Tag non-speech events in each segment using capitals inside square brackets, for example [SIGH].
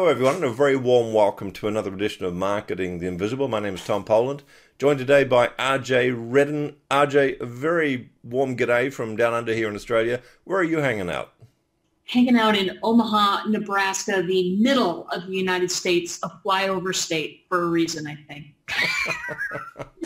Hello, everyone, and a very warm welcome to another edition of Marketing the Invisible. My name is Tom Poland, joined today by RJ Redden. RJ, a very warm g'day from down under here in Australia. Where are you hanging out? Hanging out in Omaha, Nebraska, the middle of the United States, a flyover state for a reason, I think.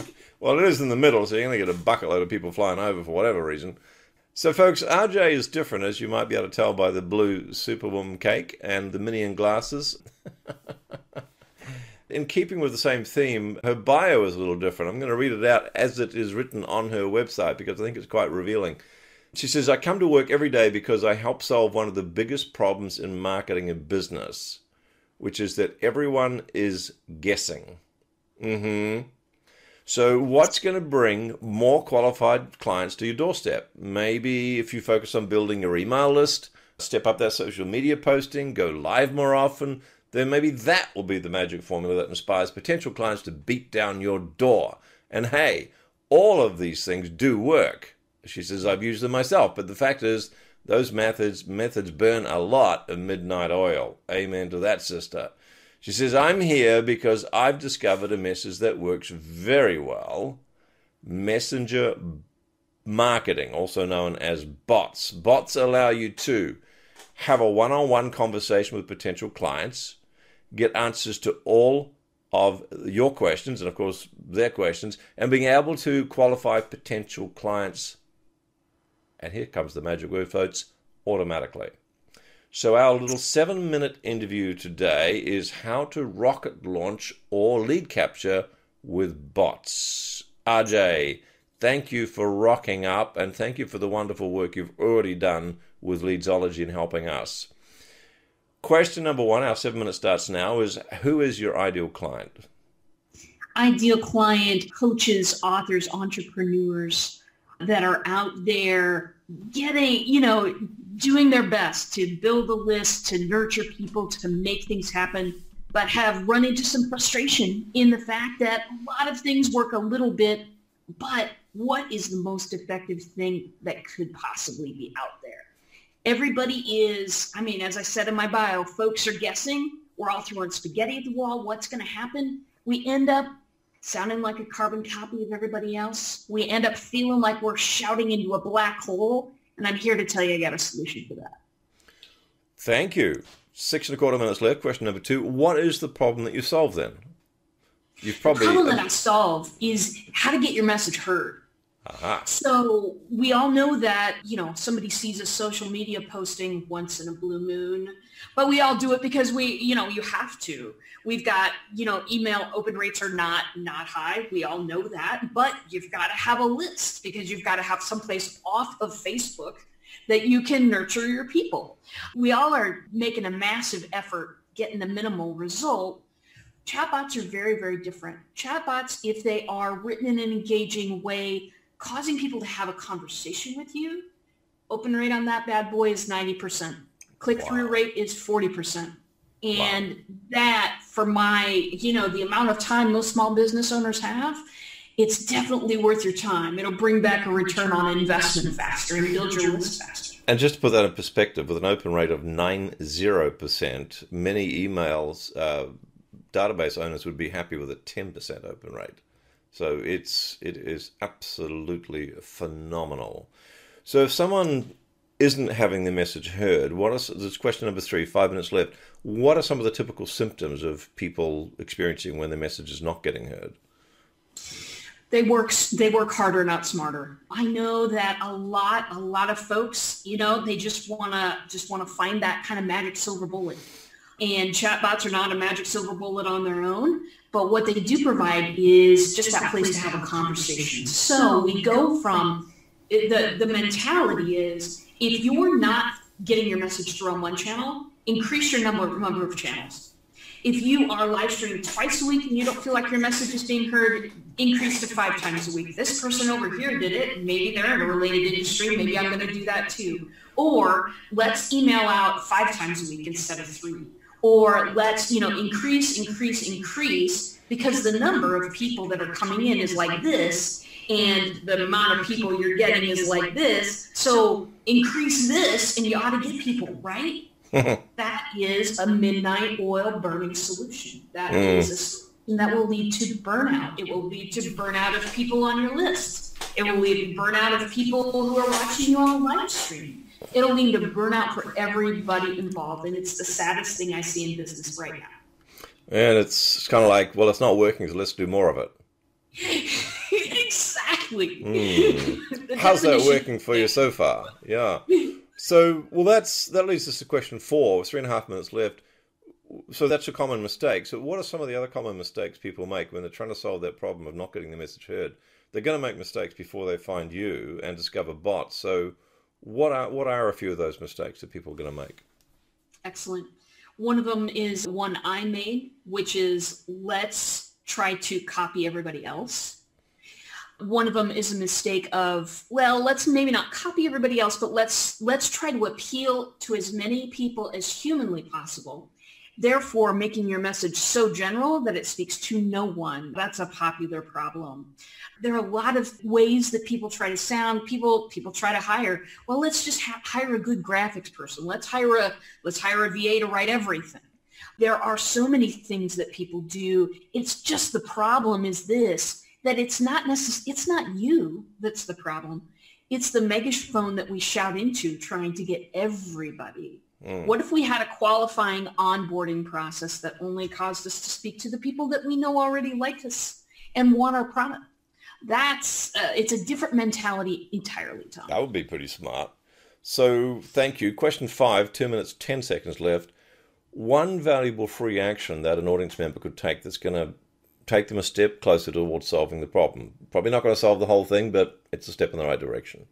[LAUGHS] well, it is in the middle, so you're going to get a bucket load of people flying over for whatever reason. So, folks, RJ is different, as you might be able to tell by the blue Superwoman cake and the Minion glasses. [LAUGHS] In keeping with the same theme, her bio is a little different. I'm going to read it out as it is written on her website because I think it's quite revealing. She says, I come to work every day because I help solve one of the biggest problems in marketing and business, which is that everyone is guessing. Mm hmm. So, what's going to bring more qualified clients to your doorstep? Maybe if you focus on building your email list, step up that social media posting, go live more often, then maybe that will be the magic formula that inspires potential clients to beat down your door. And hey, all of these things do work. She says, I've used them myself, but the fact is, those methods methods burn a lot of midnight oil. Amen to that, sister. She says, I'm here because I've discovered a message that works very well messenger marketing, also known as bots. Bots allow you to have a one on one conversation with potential clients, get answers to all of your questions, and of course, their questions, and being able to qualify potential clients. And here comes the magic word, folks automatically. So, our little seven minute interview today is how to rocket launch or lead capture with bots. RJ, thank you for rocking up and thank you for the wonderful work you've already done with Leadsology and helping us. Question number one, our seven minute starts now, is who is your ideal client? Ideal client, coaches, authors, entrepreneurs that are out there getting, you know, doing their best to build a list, to nurture people, to make things happen, but have run into some frustration in the fact that a lot of things work a little bit, but what is the most effective thing that could possibly be out there? Everybody is, I mean, as I said in my bio, folks are guessing. We're all throwing spaghetti at the wall. What's going to happen? We end up sounding like a carbon copy of everybody else. We end up feeling like we're shouting into a black hole and I'm here to tell you I got a solution for that. Thank you. Six and a quarter minutes left. Question number two. What is the problem that you solve then? You've probably the problem that um, I solve is how to get your message heard. Uh-huh. So we all know that, you know, somebody sees a social media posting once in a blue moon, but we all do it because we, you know, you have to. We've got, you know, email open rates are not not high. We all know that, but you've got to have a list because you've got to have someplace off of Facebook that you can nurture your people. We all are making a massive effort getting the minimal result. Chatbots are very, very different. Chatbots, if they are written in an engaging way, causing people to have a conversation with you, open rate on that bad boy is 90%. Click-through wow. rate is 40%. And wow. that for my, you know, the amount of time most small business owners have, it's definitely worth your time. It'll bring back a return on investment faster and build your list faster. And just to put that in perspective, with an open rate of 90%, many emails, uh, database owners would be happy with a 10% open rate. So it's it is absolutely phenomenal. So if someone isn't having the message heard, what are this question number three? Five minutes left. What are some of the typical symptoms of people experiencing when the message is not getting heard? They work they work harder, not smarter. I know that a lot a lot of folks, you know, they just wanna just wanna find that kind of magic silver bullet. And chatbots are not a magic silver bullet on their own. But what they do provide is just that place to have a conversation. So we go from the, the mentality is if you're not getting your message through on one channel, increase your number, number of channels. If you are live streaming twice a week and you don't feel like your message is being heard, increase to five times a week. This person over here did it. Maybe they're in a related industry. Maybe I'm going to do that too. Or let's email out five times a week instead of three or let's you know increase increase increase because the number of people that are coming in is like this and the amount of people you're getting is like this so increase this and you ought to get people right [LAUGHS] that is a midnight oil burning solution. That mm. is a solution that will lead to burnout. It will lead to burnout of people on your list. It will lead to burnout of people who are watching you on live stream. It'll lead to burnout for everybody involved, and it's the saddest thing I see in business right now. And it's, it's kind of like, well, it's not working, so let's do more of it. [LAUGHS] exactly. [LAUGHS] Mm. How's that working for you so far? Yeah. So, well, that's that leads us to question four. Three and a half minutes left. So that's a common mistake. So, what are some of the other common mistakes people make when they're trying to solve that problem of not getting the message heard? They're going to make mistakes before they find you and discover bots. So, what are what are a few of those mistakes that people are going to make? Excellent. One of them is one I made, which is let's try to copy everybody else. One of them is a mistake of, well, let's maybe not copy everybody else, but let's let's try to appeal to as many people as humanly possible therefore making your message so general that it speaks to no one. That's a popular problem. There are a lot of ways that people try to sound. People people try to hire. Well, let's just ha- hire a good graphics person. Let's hire a let's hire a VA to write everything. There are so many things that people do. It's just the problem is this that it's not necess- it's not you that's the problem. It's the megaphone that we shout into trying to get everybody Mm. What if we had a qualifying onboarding process that only caused us to speak to the people that we know already like us and want our product? That's uh, it's a different mentality entirely, Tom. That would be pretty smart. So thank you. Question five, two minutes, ten seconds left. One valuable free action that an audience member could take that's going to take them a step closer towards solving the problem. Probably not going to solve the whole thing, but it's a step in the right direction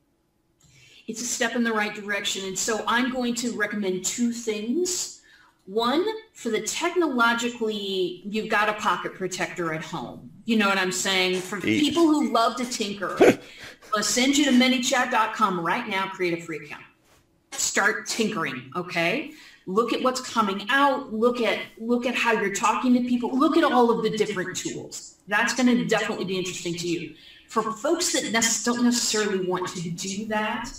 it's a step in the right direction. And so I'm going to recommend two things. One, for the technologically, you've got a pocket protector at home. You know what I'm saying? For people who love to tinker, [LAUGHS] I'll send you to manychat.com right now, create a free account. Start tinkering, okay? Look at what's coming out. Look at look at how you're talking to people. Look at all of the different tools. That's going to definitely be interesting to you. For folks that don't necessarily want to do that,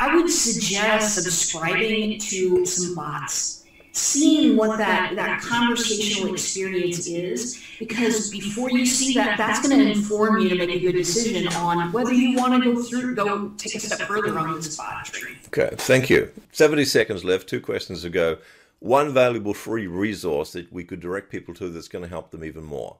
I would suggest subscribing to some bots, seeing what that, that conversational experience is, because before you see that, that's going to inform you to make a good decision on whether you want to go through, go take a step further on this bot tree. Okay, thank you. 70 seconds left, two questions to go. One valuable free resource that we could direct people to that's going to help them even more.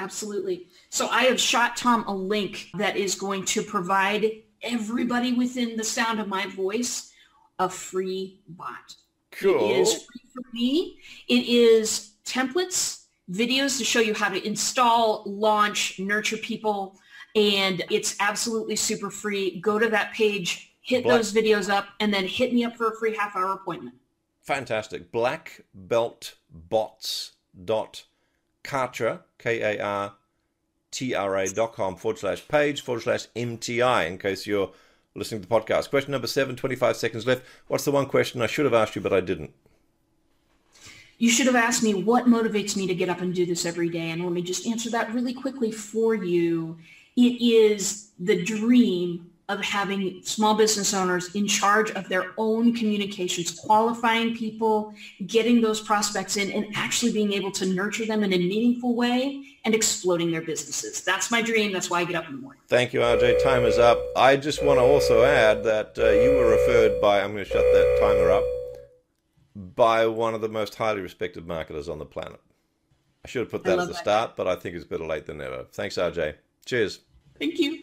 Absolutely. So I have shot Tom a link that is going to provide everybody within the sound of my voice a free bot. Cool. It is free for me. It is templates, videos to show you how to install, launch, nurture people, and it's absolutely super free. Go to that page, hit Black. those videos up, and then hit me up for a free half hour appointment. Fantastic. Blackbeltbots.kartra, K-A-R tra.com forward slash page forward slash MTI in case you're listening to the podcast. Question number seven, 25 seconds left. What's the one question I should have asked you, but I didn't? You should have asked me what motivates me to get up and do this every day. And let me just answer that really quickly for you. It is the dream of having small business owners in charge of their own communications, qualifying people, getting those prospects in, and actually being able to nurture them in a meaningful way and exploding their businesses. That's my dream. That's why I get up in the morning. Thank you, RJ. Time is up. I just want to also add that uh, you were referred by, I'm going to shut that timer up, by one of the most highly respected marketers on the planet. I should have put that at the that. start, but I think it's better late than never. Thanks, RJ. Cheers. Thank you.